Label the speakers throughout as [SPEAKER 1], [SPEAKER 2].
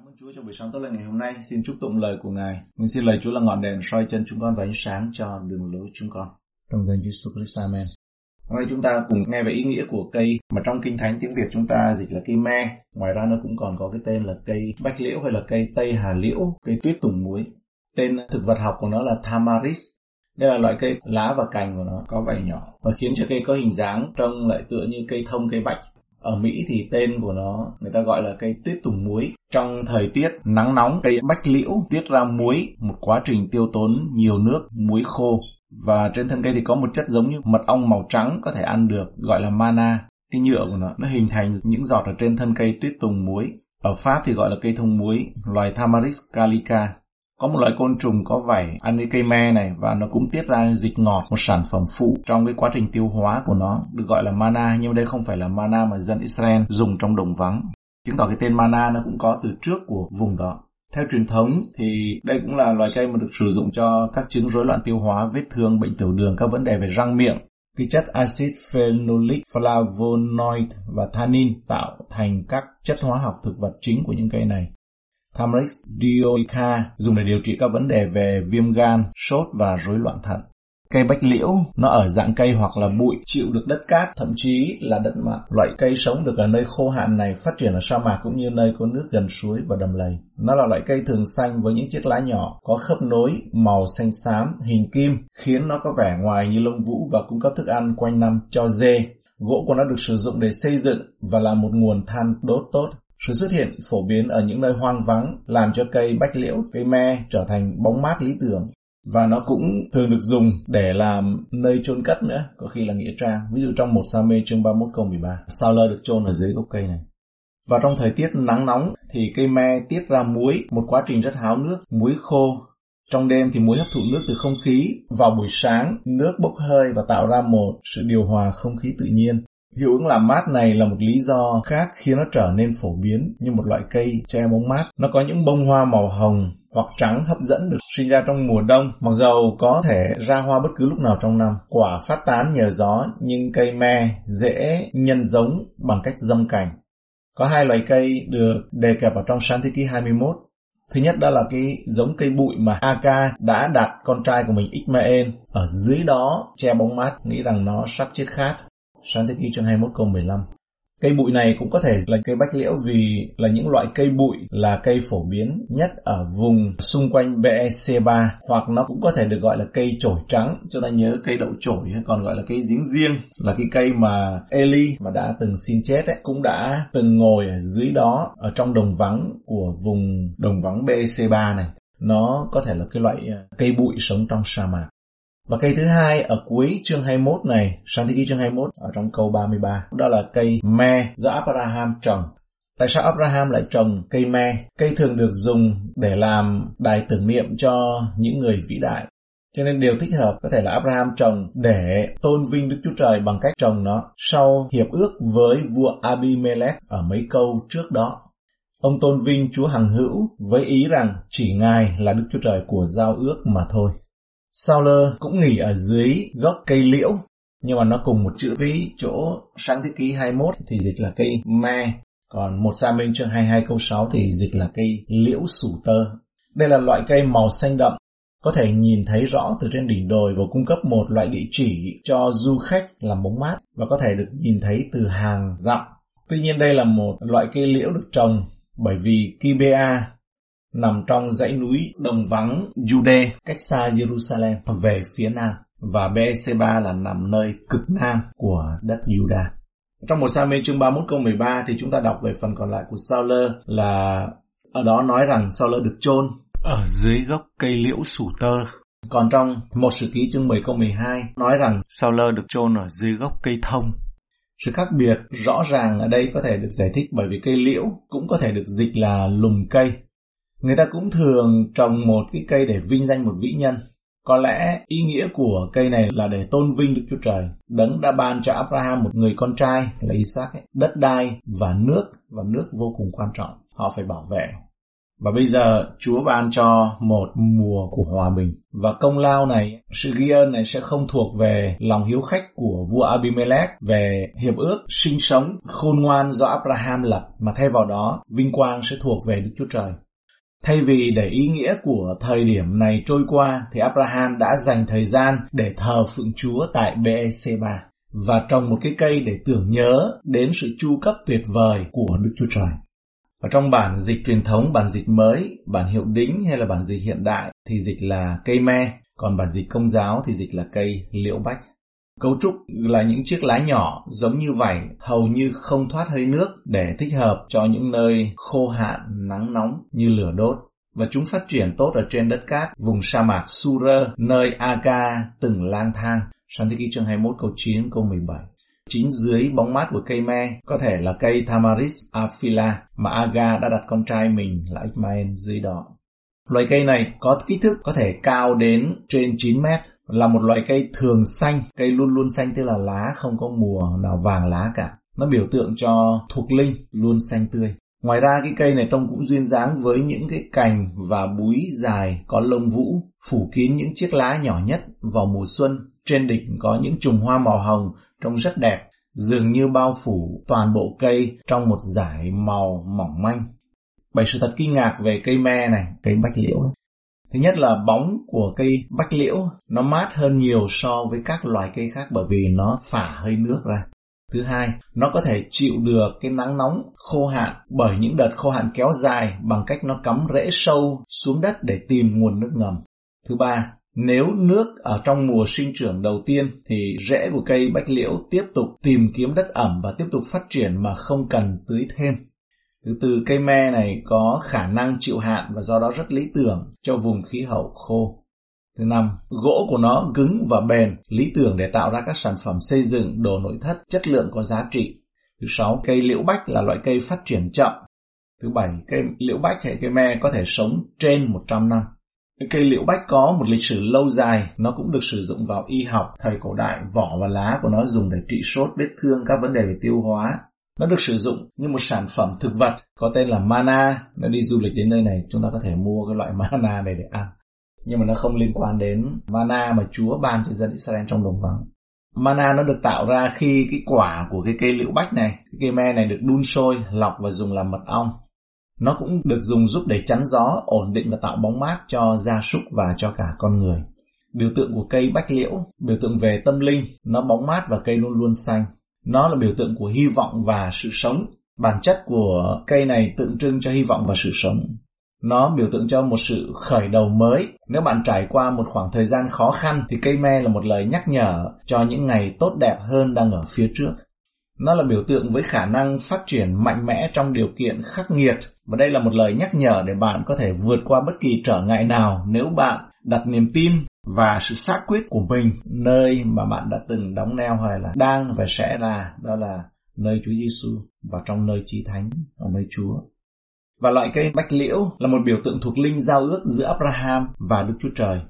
[SPEAKER 1] Cảm ơn Chúa cho buổi sáng tốt lành ngày hôm nay. Xin chúc tụng lời của Ngài. Mình xin lời Chúa là ngọn đèn soi chân chúng con và ánh sáng cho đường lối chúng con. Trong danh Jesus Christ, Amen. Hôm nay chúng ta cùng nghe về ý nghĩa của cây mà trong Kinh Thánh tiếng Việt chúng ta dịch là cây me. Ngoài ra nó cũng còn có cái tên là cây bách liễu hay là cây tây hà liễu, cây tuyết tùng muối. Tên thực vật học của nó là Tamaris. Đây là loại cây lá và cành của nó có vảy nhỏ và khiến cho cây có hình dáng trông lại tựa như cây thông cây bạch ở Mỹ thì tên của nó người ta gọi là cây tuyết tùng muối. Trong thời tiết nắng nóng, cây bách liễu tiết ra muối, một quá trình tiêu tốn nhiều nước, muối khô. Và trên thân cây thì có một chất giống như mật ong màu trắng có thể ăn được, gọi là mana. Cái nhựa của nó, nó hình thành những giọt ở trên thân cây tuyết tùng muối. Ở Pháp thì gọi là cây thông muối, loài Tamaris calica có một loại côn trùng có vảy ăn cái cây me này và nó cũng tiết ra dịch ngọt một sản phẩm phụ trong cái quá trình tiêu hóa của nó được gọi là mana nhưng đây không phải là mana mà dân Israel dùng trong đồng vắng chứng tỏ cái tên mana nó cũng có từ trước của vùng đó theo truyền thống thì đây cũng là loài cây mà được sử dụng cho các chứng rối loạn tiêu hóa, vết thương, bệnh tiểu đường, các vấn đề về răng miệng. Cái chất axit phenolic, flavonoid và tannin tạo thành các chất hóa học thực vật chính của những cây này. Tamaris dioica dùng để điều trị các vấn đề về viêm gan, sốt và rối loạn thận. Cây bách liễu nó ở dạng cây hoặc là bụi, chịu được đất cát, thậm chí là đất mặn. Loại cây sống được ở nơi khô hạn này phát triển ở sa mạc cũng như nơi có nước gần suối và đầm lầy. Nó là loại cây thường xanh với những chiếc lá nhỏ, có khớp nối, màu xanh xám, hình kim, khiến nó có vẻ ngoài như lông vũ và cung cấp thức ăn quanh năm cho dê. Gỗ của nó được sử dụng để xây dựng và là một nguồn than đốt tốt. Sự xuất hiện phổ biến ở những nơi hoang vắng làm cho cây bách liễu, cây me trở thành bóng mát lý tưởng. Và nó cũng thường được dùng để làm nơi chôn cất nữa, có khi là nghĩa trang. Ví dụ trong một sa mê chương 31 câu 13, sao lơ được chôn ở dưới gốc cây này. Và trong thời tiết nắng nóng thì cây me tiết ra muối, một quá trình rất háo nước, muối khô. Trong đêm thì muối hấp thụ nước từ không khí, vào buổi sáng nước bốc hơi và tạo ra một sự điều hòa không khí tự nhiên. Hiệu ứng làm mát này là một lý do khác khiến nó trở nên phổ biến như một loại cây che bóng mát. Nó có những bông hoa màu hồng hoặc trắng hấp dẫn được sinh ra trong mùa đông, mặc dầu có thể ra hoa bất cứ lúc nào trong năm. Quả phát tán nhờ gió nhưng cây me dễ nhân giống bằng cách dâm cành. Có hai loài cây được đề cập ở trong sáng thế 21. Thứ nhất đó là cái giống cây bụi mà Aka đã đặt con trai của mình Ismael ở dưới đó che bóng mát, nghĩ rằng nó sắp chết khát. Sáng thế ký chương 21 câu 15. Cây bụi này cũng có thể là cây bách liễu vì là những loại cây bụi là cây phổ biến nhất ở vùng xung quanh BEC3 hoặc nó cũng có thể được gọi là cây chổi trắng. Chúng ta nhớ cây đậu chổi còn gọi là cây giếng riêng là cái cây mà Eli mà đã từng xin chết ấy, cũng đã từng ngồi ở dưới đó ở trong đồng vắng của vùng đồng vắng BEC3 này. Nó có thể là cái loại ờ, cây bụi sống trong sa mạc. Và cây thứ hai ở cuối chương 21 này, sáng thế ký chương 21 ở trong câu 33, đó là cây me do Abraham trồng. Tại sao Abraham lại trồng cây me? Cây thường được dùng để làm đài tưởng niệm cho những người vĩ đại. Cho nên điều thích hợp có thể là Abraham trồng để tôn vinh Đức Chúa Trời bằng cách trồng nó sau hiệp ước với vua Abimelech ở mấy câu trước đó. Ông tôn vinh Chúa Hằng Hữu với ý rằng chỉ Ngài là Đức Chúa Trời của giao ước mà thôi. Sauler cũng nghỉ ở dưới gốc cây liễu, nhưng mà nó cùng một chữ với chỗ sáng thế ký 21 thì dịch là cây me, còn một sa minh chương 22 câu 6 thì dịch là cây liễu sủ tơ. Đây là loại cây màu xanh đậm, có thể nhìn thấy rõ từ trên đỉnh đồi và cung cấp một loại địa chỉ cho du khách làm bóng mát và có thể được nhìn thấy từ hàng dặm. Tuy nhiên đây là một loại cây liễu được trồng bởi vì Kibea nằm trong dãy núi đồng vắng, Jude, cách xa Jerusalem, về phía nam và BC3 là nằm nơi cực nam của đất Judah. Trong một sa mê chương 31 câu 13 thì chúng ta đọc về phần còn lại của Saul là, ở đó nói rằng Saul được chôn ở dưới gốc cây liễu sủ tơ. Còn trong một sự ký chương 10 câu 12 nói rằng Saul được chôn ở dưới gốc cây thông. Sự khác biệt rõ ràng ở đây có thể được giải thích bởi vì cây liễu cũng có thể được dịch là lùm cây Người ta cũng thường trồng một cái cây để vinh danh một vĩ nhân. Có lẽ ý nghĩa của cây này là để tôn vinh Đức Chúa Trời. Đấng đã ban cho Abraham một người con trai là Isaac, ấy, đất đai và nước, và nước vô cùng quan trọng. Họ phải bảo vệ. Và bây giờ Chúa ban cho một mùa của hòa bình. Và công lao này, sự ghi ơn này sẽ không thuộc về lòng hiếu khách của vua Abimelech về hiệp ước sinh sống khôn ngoan do Abraham lập, mà thay vào đó vinh quang sẽ thuộc về Đức Chúa Trời. Thay vì để ý nghĩa của thời điểm này trôi qua thì Abraham đã dành thời gian để thờ phượng Chúa tại BEC3 và trồng một cái cây để tưởng nhớ đến sự chu cấp tuyệt vời của Đức Chúa Trời. Và trong bản dịch truyền thống, bản dịch mới, bản hiệu đính hay là bản dịch hiện đại thì dịch là cây me, còn bản dịch công giáo thì dịch là cây liễu bách. Cấu trúc là những chiếc lá nhỏ giống như vảy, hầu như không thoát hơi nước để thích hợp cho những nơi khô hạn, nắng nóng như lửa đốt. Và chúng phát triển tốt ở trên đất cát, vùng sa mạc Sura, nơi Aga từng lang thang. Sáng thế ký chương 21 câu 9 câu 17 chính dưới bóng mát của cây me có thể là cây Tamaris aphila mà Aga đã đặt con trai mình là Ismael dưới đó. Loài cây này có kích thước có thể cao đến trên 9 mét, là một loại cây thường xanh, cây luôn luôn xanh tức là lá không có mùa nào vàng lá cả. Nó biểu tượng cho thuộc linh luôn xanh tươi. Ngoài ra cái cây này trông cũng duyên dáng với những cái cành và búi dài có lông vũ phủ kín những chiếc lá nhỏ nhất vào mùa xuân. Trên đỉnh có những chùm hoa màu hồng trông rất đẹp, dường như bao phủ toàn bộ cây trong một dải màu mỏng manh. Bảy sự thật kinh ngạc về cây me này, cây bách liễu này. Thứ nhất là bóng của cây bách liễu nó mát hơn nhiều so với các loài cây khác bởi vì nó phả hơi nước ra. Thứ hai, nó có thể chịu được cái nắng nóng khô hạn bởi những đợt khô hạn kéo dài bằng cách nó cắm rễ sâu xuống đất để tìm nguồn nước ngầm. Thứ ba, nếu nước ở trong mùa sinh trưởng đầu tiên thì rễ của cây bách liễu tiếp tục tìm kiếm đất ẩm và tiếp tục phát triển mà không cần tưới thêm. Thứ tư, cây me này có khả năng chịu hạn và do đó rất lý tưởng cho vùng khí hậu khô. Thứ năm, gỗ của nó cứng và bền, lý tưởng để tạo ra các sản phẩm xây dựng, đồ nội thất, chất lượng có giá trị. Thứ sáu, cây liễu bách là loại cây phát triển chậm. Thứ bảy, cây liễu bách hay cây me có thể sống trên 100 năm. Cây liễu bách có một lịch sử lâu dài, nó cũng được sử dụng vào y học. Thời cổ đại, vỏ và lá của nó dùng để trị sốt, vết thương, các vấn đề về tiêu hóa. Nó được sử dụng như một sản phẩm thực vật có tên là mana. Nó đi du lịch đến nơi này, chúng ta có thể mua cái loại mana này để ăn. Nhưng mà nó không liên quan đến mana mà Chúa ban cho dân Israel trong đồng vắng. Mana nó được tạo ra khi cái quả của cái cây liễu bách này, cái cây me này được đun sôi, lọc và dùng làm mật ong. Nó cũng được dùng giúp để chắn gió, ổn định và tạo bóng mát cho gia súc và cho cả con người. Biểu tượng của cây bách liễu, biểu tượng về tâm linh, nó bóng mát và cây luôn luôn xanh. Nó là biểu tượng của hy vọng và sự sống. Bản chất của cây này tượng trưng cho hy vọng và sự sống. Nó biểu tượng cho một sự khởi đầu mới. Nếu bạn trải qua một khoảng thời gian khó khăn, thì cây me là một lời nhắc nhở cho những ngày tốt đẹp hơn đang ở phía trước. Nó là biểu tượng với khả năng phát triển mạnh mẽ trong điều kiện khắc nghiệt và đây là một lời nhắc nhở để bạn có thể vượt qua bất kỳ trở ngại nào nếu bạn đặt niềm tin và sự xác quyết của mình nơi mà bạn đã từng đóng neo hay là đang và sẽ là đó là nơi Chúa Giêsu và trong nơi chí thánh ở nơi Chúa. Và loại cây bách liễu là một biểu tượng thuộc linh giao ước giữa Abraham và Đức Chúa Trời.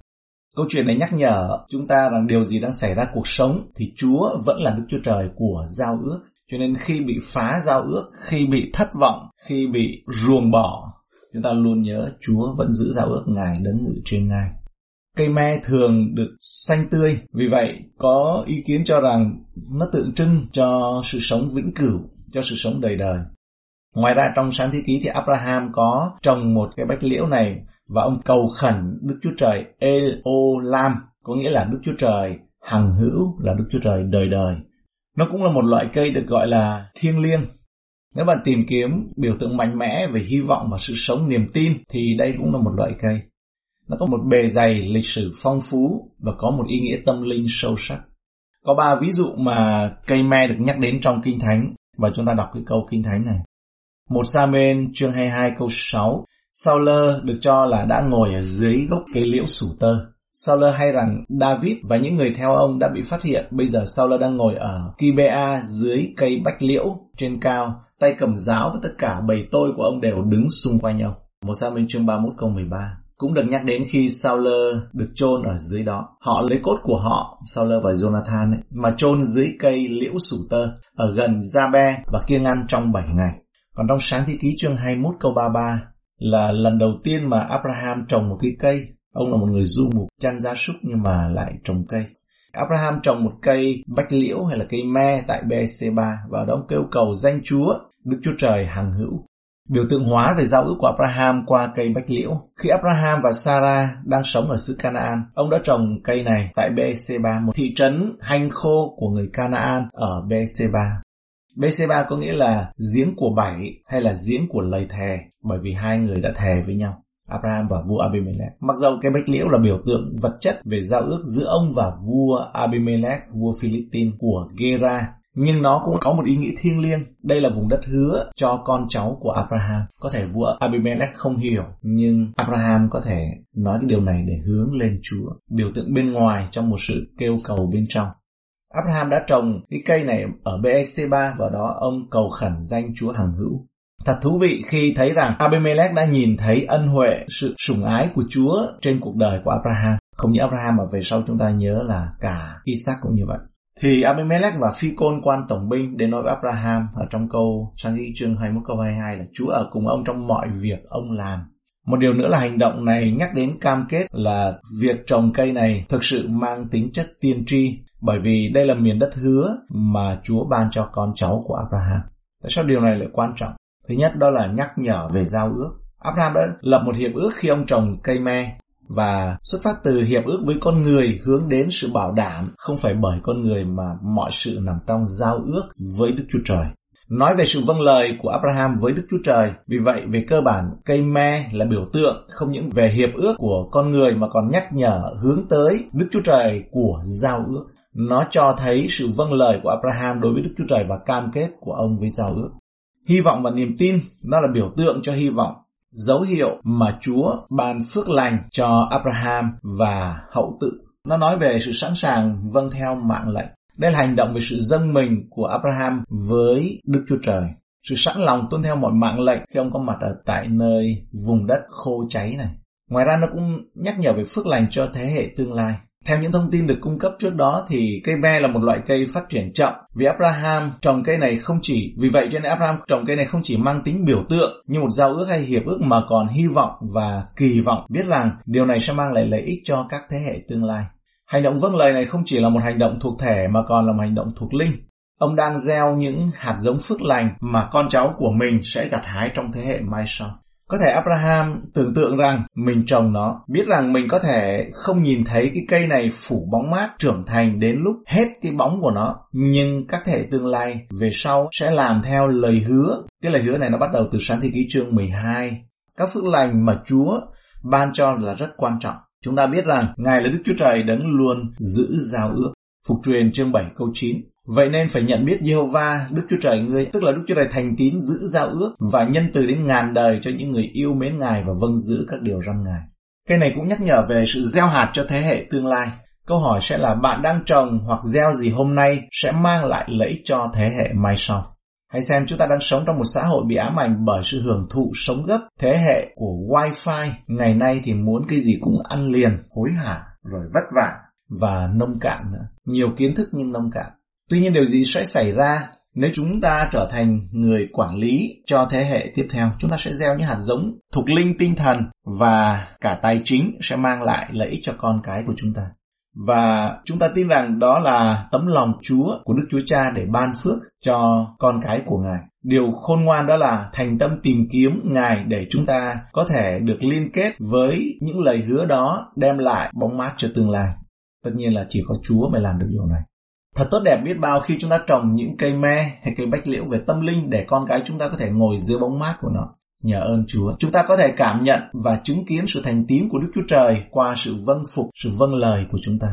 [SPEAKER 1] Câu chuyện này nhắc nhở chúng ta rằng điều gì đang xảy ra cuộc sống thì Chúa vẫn là Đức Chúa Trời của giao ước. Cho nên khi bị phá giao ước, khi bị thất vọng, khi bị ruồng bỏ, chúng ta luôn nhớ Chúa vẫn giữ giao ước Ngài đấng ngự trên ngài Cây me thường được xanh tươi, vì vậy có ý kiến cho rằng nó tượng trưng cho sự sống vĩnh cửu, cho sự sống đời đời. Ngoài ra trong sáng thế ký thì Abraham có trồng một cái bách liễu này và ông cầu khẩn Đức Chúa Trời Eolam, có nghĩa là Đức Chúa Trời hằng hữu là Đức Chúa Trời đời đời. Nó cũng là một loại cây được gọi là thiêng liêng. Nếu bạn tìm kiếm biểu tượng mạnh mẽ về hy vọng và sự sống niềm tin thì đây cũng là một loại cây. Nó có một bề dày lịch sử phong phú và có một ý nghĩa tâm linh sâu sắc. Có ba ví dụ mà cây me được nhắc đến trong Kinh Thánh và chúng ta đọc cái câu Kinh Thánh này. Một Sa-men chương 22 câu 6 Saul được cho là đã ngồi ở dưới gốc cây liễu sủ tơ. Saul hay rằng David và những người theo ông đã bị phát hiện bây giờ Saul đang ngồi ở Kibea dưới cây bách liễu trên cao, tay cầm giáo và tất cả bầy tôi của ông đều đứng xung quanh ông. Một sa-men chương 31 câu 13 cũng được nhắc đến khi Sauler được chôn ở dưới đó. Họ lấy cốt của họ, Sauler và Jonathan ấy, mà chôn dưới cây liễu sủ tơ ở gần Jabe và kiêng ăn trong 7 ngày. Còn trong sáng thi ký chương 21 câu 33 là lần đầu tiên mà Abraham trồng một cái cây. Ông là một người du mục chăn gia súc nhưng mà lại trồng cây. Abraham trồng một cây bách liễu hay là cây me tại BC3 và đó ông kêu cầu danh Chúa, Đức Chúa Trời hằng hữu. Biểu tượng hóa về giao ước của Abraham qua cây bách liễu. Khi Abraham và Sarah đang sống ở xứ Canaan, ông đã trồng cây này tại BC3, một thị trấn hanh khô của người Canaan ở BC3. BC3 có nghĩa là giếng của bảy hay là giếng của lời thề, bởi vì hai người đã thề với nhau. Abraham và vua Abimelech. Mặc dầu cây bách liễu là biểu tượng vật chất về giao ước giữa ông và vua Abimelech, vua Philippines của Gera, nhưng nó cũng có một ý nghĩa thiêng liêng. Đây là vùng đất hứa cho con cháu của Abraham. Có thể vua Abimelech không hiểu, nhưng Abraham có thể nói cái điều này để hướng lên Chúa. Biểu tượng bên ngoài trong một sự kêu cầu bên trong. Abraham đã trồng cái cây này ở BEC3 và đó ông cầu khẩn danh Chúa hằng hữu. Thật thú vị khi thấy rằng Abimelech đã nhìn thấy ân huệ, sự sủng ái của Chúa trên cuộc đời của Abraham. Không những Abraham mà về sau chúng ta nhớ là cả Isaac cũng như vậy. Thì Abimelech và Phi Côn quan tổng binh đến nói với Abraham ở trong câu sang ghi chương 21 câu 22 là Chúa ở cùng ông trong mọi việc ông làm. Một điều nữa là hành động này nhắc đến cam kết là việc trồng cây này thực sự mang tính chất tiên tri, bởi vì đây là miền đất hứa mà Chúa ban cho con cháu của Abraham. Tại sao điều này lại quan trọng? Thứ nhất, đó là nhắc nhở về giao ước. Abraham đã lập một hiệp ước khi ông trồng cây me và xuất phát từ hiệp ước với con người hướng đến sự bảo đảm không phải bởi con người mà mọi sự nằm trong giao ước với Đức Chúa Trời. Nói về sự vâng lời của Abraham với Đức Chúa Trời, vì vậy về cơ bản cây me là biểu tượng không những về hiệp ước của con người mà còn nhắc nhở hướng tới Đức Chúa Trời của giao ước. Nó cho thấy sự vâng lời của Abraham đối với Đức Chúa Trời và cam kết của ông với giao ước. Hy vọng và niềm tin, nó là biểu tượng cho hy vọng, dấu hiệu mà Chúa ban phước lành cho Abraham và hậu tự. Nó nói về sự sẵn sàng vâng theo mạng lệnh. Đây là hành động về sự dâng mình của Abraham với Đức Chúa Trời. Sự sẵn lòng tuân theo mọi mạng lệnh khi ông có mặt ở tại nơi vùng đất khô cháy này. Ngoài ra nó cũng nhắc nhở về phước lành cho thế hệ tương lai. Theo những thông tin được cung cấp trước đó thì cây me là một loại cây phát triển chậm. Vì Abraham trồng cây này không chỉ, vì vậy cho nên Abraham trồng cây này không chỉ mang tính biểu tượng như một giao ước hay hiệp ước mà còn hy vọng và kỳ vọng biết rằng điều này sẽ mang lại lợi ích cho các thế hệ tương lai. Hành động vâng lời này không chỉ là một hành động thuộc thể mà còn là một hành động thuộc linh. Ông đang gieo những hạt giống phước lành mà con cháu của mình sẽ gặt hái trong thế hệ mai sau. Có thể Abraham tưởng tượng rằng mình trồng nó, biết rằng mình có thể không nhìn thấy cái cây này phủ bóng mát trưởng thành đến lúc hết cái bóng của nó, nhưng các thể tương lai về sau sẽ làm theo lời hứa. Cái lời hứa này nó bắt đầu từ sáng thế ký chương 12. Các phước lành mà Chúa ban cho là rất quan trọng. Chúng ta biết rằng Ngài là Đức Chúa Trời đấng luôn giữ giao ước. Phục truyền chương 7 câu 9. Vậy nên phải nhận biết Jehovah, Đức Chúa Trời ngươi, tức là Đức Chúa Trời thành tín giữ giao ước và nhân từ đến ngàn đời cho những người yêu mến Ngài và vâng giữ các điều răn Ngài. Cái này cũng nhắc nhở về sự gieo hạt cho thế hệ tương lai. Câu hỏi sẽ là bạn đang trồng hoặc gieo gì hôm nay sẽ mang lại lợi ích cho thế hệ mai sau. Hãy xem chúng ta đang sống trong một xã hội bị ám ảnh bởi sự hưởng thụ sống gấp. Thế hệ của Wi-Fi ngày nay thì muốn cái gì cũng ăn liền, hối hả, rồi vất vả và nông cạn nữa. Nhiều kiến thức nhưng nông cạn. Tuy nhiên điều gì sẽ xảy ra nếu chúng ta trở thành người quản lý cho thế hệ tiếp theo? Chúng ta sẽ gieo những hạt giống thuộc linh tinh thần và cả tài chính sẽ mang lại lợi ích cho con cái của chúng ta. Và chúng ta tin rằng đó là tấm lòng Chúa của Đức Chúa Cha để ban phước cho con cái của Ngài. Điều khôn ngoan đó là thành tâm tìm kiếm Ngài để chúng ta có thể được liên kết với những lời hứa đó đem lại bóng mát cho tương lai. Tất nhiên là chỉ có Chúa mới làm được điều này. Thật tốt đẹp biết bao khi chúng ta trồng những cây me hay cây bách liễu về tâm linh để con cái chúng ta có thể ngồi dưới bóng mát của nó. Nhờ ơn Chúa, chúng ta có thể cảm nhận và chứng kiến sự thành tín của Đức Chúa Trời qua sự vâng phục, sự vâng lời của chúng ta.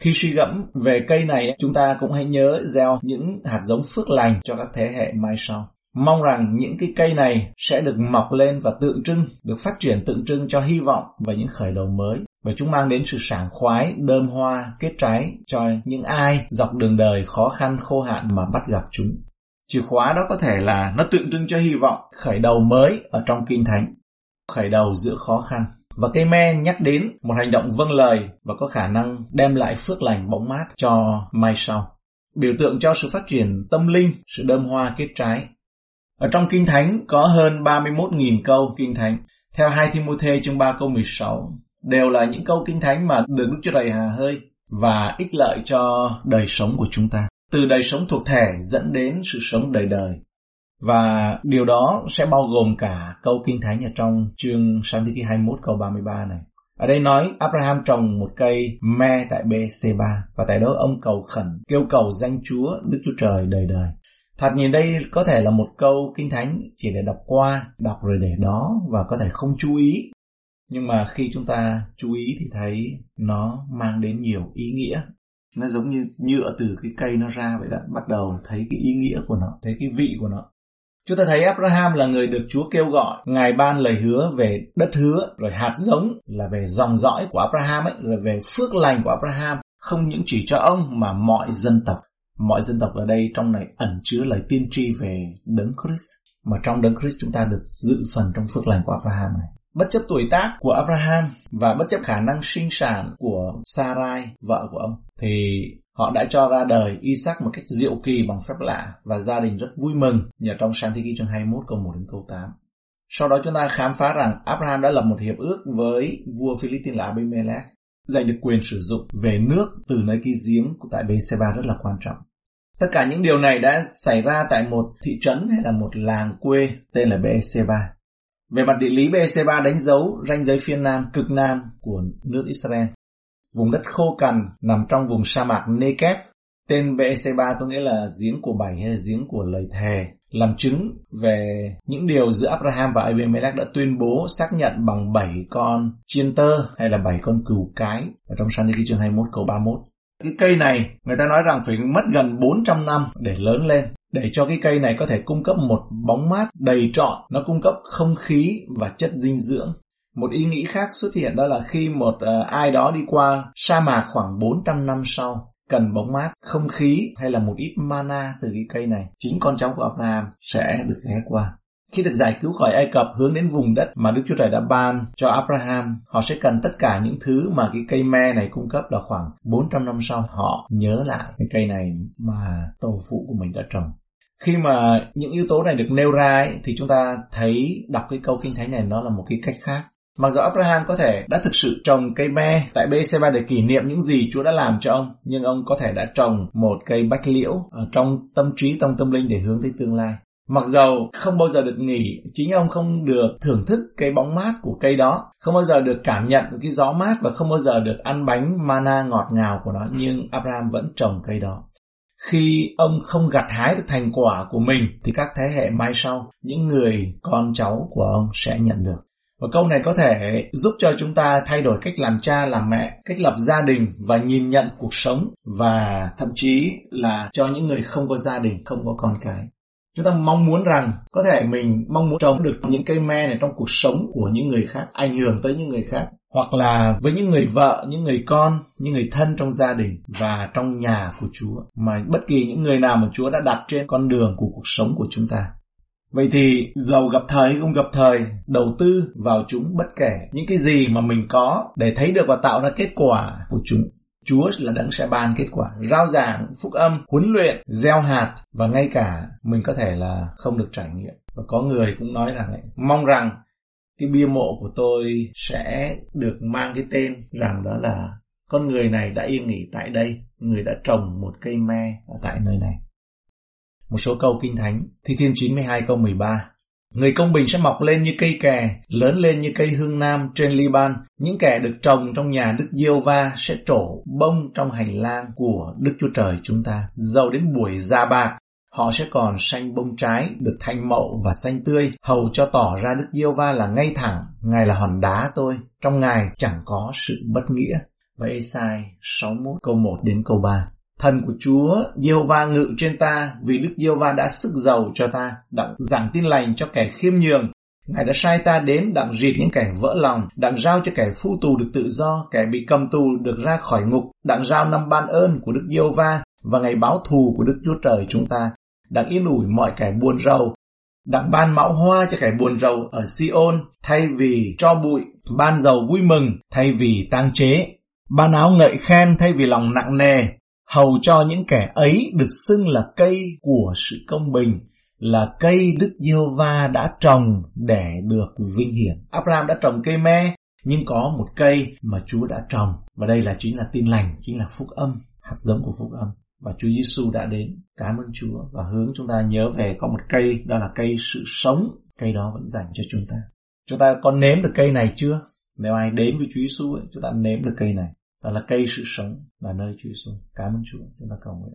[SPEAKER 1] Khi suy gẫm về cây này, chúng ta cũng hãy nhớ gieo những hạt giống phước lành cho các thế hệ mai sau. Mong rằng những cái cây này sẽ được mọc lên và tượng trưng, được phát triển tượng trưng cho hy vọng và những khởi đầu mới và chúng mang đến sự sảng khoái, đơm hoa, kết trái cho những ai dọc đường đời khó khăn khô hạn mà bắt gặp chúng. Chìa khóa đó có thể là nó tượng trưng cho hy vọng khởi đầu mới ở trong kinh thánh, khởi đầu giữa khó khăn. Và cây me nhắc đến một hành động vâng lời và có khả năng đem lại phước lành bóng mát cho mai sau. Biểu tượng cho sự phát triển tâm linh, sự đơm hoa kết trái. Ở trong Kinh Thánh có hơn 31.000 câu Kinh Thánh theo 2 Timothy chương 3 câu 16 đều là những câu kinh thánh mà được Đức Chúa Trời hà hơi và ích lợi cho đời sống của chúng ta. Từ đời sống thuộc thể dẫn đến sự sống đời đời. Và điều đó sẽ bao gồm cả câu kinh thánh ở trong chương sáng thế ký 21 câu 33 này. Ở đây nói Abraham trồng một cây me tại BC3 và tại đó ông cầu khẩn, kêu cầu danh Chúa Đức Chúa Trời đời đời. Thật nhìn đây có thể là một câu kinh thánh chỉ để đọc qua, đọc rồi để đó và có thể không chú ý. Nhưng mà khi chúng ta chú ý thì thấy nó mang đến nhiều ý nghĩa. Nó giống như nhựa từ cái cây nó ra vậy đó, bắt đầu thấy cái ý nghĩa của nó, thấy cái vị của nó. Chúng ta thấy Abraham là người được Chúa kêu gọi, Ngài ban lời hứa về đất hứa, rồi hạt giống là về dòng dõi của Abraham ấy, rồi về phước lành của Abraham, không những chỉ cho ông mà mọi dân tộc. Mọi dân tộc ở đây trong này ẩn chứa lời tiên tri về đấng Christ, mà trong đấng Christ chúng ta được dự phần trong phước lành của Abraham này. Bất chấp tuổi tác của Abraham và bất chấp khả năng sinh sản của Sarai, vợ của ông, thì Họ đã cho ra đời Isaac một cách diệu kỳ bằng phép lạ và gia đình rất vui mừng nhờ trong sáng thế ký chương 21 câu 1 đến câu 8. Sau đó chúng ta khám phá rằng Abraham đã lập một hiệp ước với vua Philippines là Abimelech, giành được quyền sử dụng về nước từ nơi kia giếng tại Beersheba rất là quan trọng. Tất cả những điều này đã xảy ra tại một thị trấn hay là một làng quê tên là Beersheba. Về mặt địa lý, Beersheba đánh dấu ranh giới phía nam, cực nam của nước Israel. Vùng đất khô cằn nằm trong vùng sa mạc Negev. Tên BEC3 có nghĩa là giếng của bảy hay là giếng của lời thề, làm chứng về những điều giữa Abraham và Abimelech đã tuyên bố xác nhận bằng bảy con chiên tơ hay là bảy con cừu cái ở trong Sáng Thế chương 21 câu 31. Cái cây này người ta nói rằng phải mất gần 400 năm để lớn lên để cho cái cây này có thể cung cấp một bóng mát đầy trọn, nó cung cấp không khí và chất dinh dưỡng một ý nghĩ khác xuất hiện đó là khi một uh, ai đó đi qua sa mạc khoảng 400 năm sau, cần bóng mát, không khí hay là một ít mana từ cái cây này, chính con cháu của Abraham sẽ được ghé qua. Khi được giải cứu khỏi Ai Cập hướng đến vùng đất mà Đức Chúa Trời đã ban cho Abraham, họ sẽ cần tất cả những thứ mà cái cây me này cung cấp là khoảng 400 năm sau họ nhớ lại cái cây này mà tổ phụ của mình đã trồng. Khi mà những yếu tố này được nêu ra ấy, thì chúng ta thấy đọc cái câu kinh thánh này nó là một cái cách khác. Mặc dù Abraham có thể đã thực sự trồng cây me tại BC3 để kỷ niệm những gì Chúa đã làm cho ông, nhưng ông có thể đã trồng một cây bách liễu ở trong tâm trí trong tâm linh để hướng tới tương lai. Mặc dầu không bao giờ được nghỉ, chính ông không được thưởng thức cái bóng mát của cây đó, không bao giờ được cảm nhận cái gió mát và không bao giờ được ăn bánh mana ngọt ngào của nó, nhưng Abraham vẫn trồng cây đó. Khi ông không gặt hái được thành quả của mình thì các thế hệ mai sau, những người con cháu của ông sẽ nhận được. Và câu này có thể giúp cho chúng ta thay đổi cách làm cha làm mẹ, cách lập gia đình và nhìn nhận cuộc sống và thậm chí là cho những người không có gia đình, không có con cái. Chúng ta mong muốn rằng có thể mình mong muốn trồng được những cây me này trong cuộc sống của những người khác, ảnh hưởng tới những người khác. Hoặc là với những người vợ, những người con, những người thân trong gia đình và trong nhà của Chúa. Mà bất kỳ những người nào mà Chúa đã đặt trên con đường của cuộc sống của chúng ta. Vậy thì giàu gặp thời không gặp thời, đầu tư vào chúng bất kể những cái gì mà mình có để thấy được và tạo ra kết quả của chúng. Chúa là đấng sẽ ban kết quả. Rao giảng, phúc âm, huấn luyện, gieo hạt và ngay cả mình có thể là không được trải nghiệm. Và có người cũng nói rằng ấy, mong rằng cái bia mộ của tôi sẽ được mang cái tên rằng đó là con người này đã yên nghỉ tại đây, người đã trồng một cây me ở tại nơi này một số câu kinh thánh. Thi Thiên 92 câu 13. Người công bình sẽ mọc lên như cây kè, lớn lên như cây hương nam trên Liban. Những kẻ được trồng trong nhà Đức Diêu Va sẽ trổ bông trong hành lang của Đức Chúa Trời chúng ta. Dầu đến buổi ra bạc, họ sẽ còn xanh bông trái, được thanh mậu và xanh tươi, hầu cho tỏ ra Đức Diêu Va là ngay thẳng, Ngài là hòn đá tôi, trong Ngài chẳng có sự bất nghĩa. Vậy Sai 61 câu 1 đến câu 3. Thần của Chúa, Diêu Va ngự trên ta, vì Đức Diêu Va đã sức giàu cho ta, đặng giảng tin lành cho kẻ khiêm nhường. Ngài đã sai ta đến đặng rịt những kẻ vỡ lòng, đặng giao cho kẻ phu tù được tự do, kẻ bị cầm tù được ra khỏi ngục, đặng giao năm ban ơn của Đức Diêu Va và ngày báo thù của Đức Chúa Trời chúng ta, đặng yên ủi mọi kẻ buồn rầu, đặng ban mão hoa cho kẻ buồn rầu ở Siôn thay vì cho bụi, ban dầu vui mừng thay vì tang chế, ban áo ngợi khen thay vì lòng nặng nề, hầu cho những kẻ ấy được xưng là cây của sự công bình là cây Đức Diêu Va đã trồng để được vinh hiển. Abraham đã trồng cây me, nhưng có một cây mà Chúa đã trồng và đây là chính là tin lành, chính là phúc âm, hạt giống của phúc âm. Và Chúa Giêsu đã đến, cảm ơn Chúa và hướng chúng ta nhớ về có một cây, đó là cây sự sống, cây đó vẫn dành cho chúng ta. Chúng ta có nếm được cây này chưa? Nếu ai đến với Chúa Giêsu, chúng ta nếm được cây này. Đó là cây sự sống là nơi Chúa Giêsu. Cảm ơn Chúa, chúng ta cầu nguyện.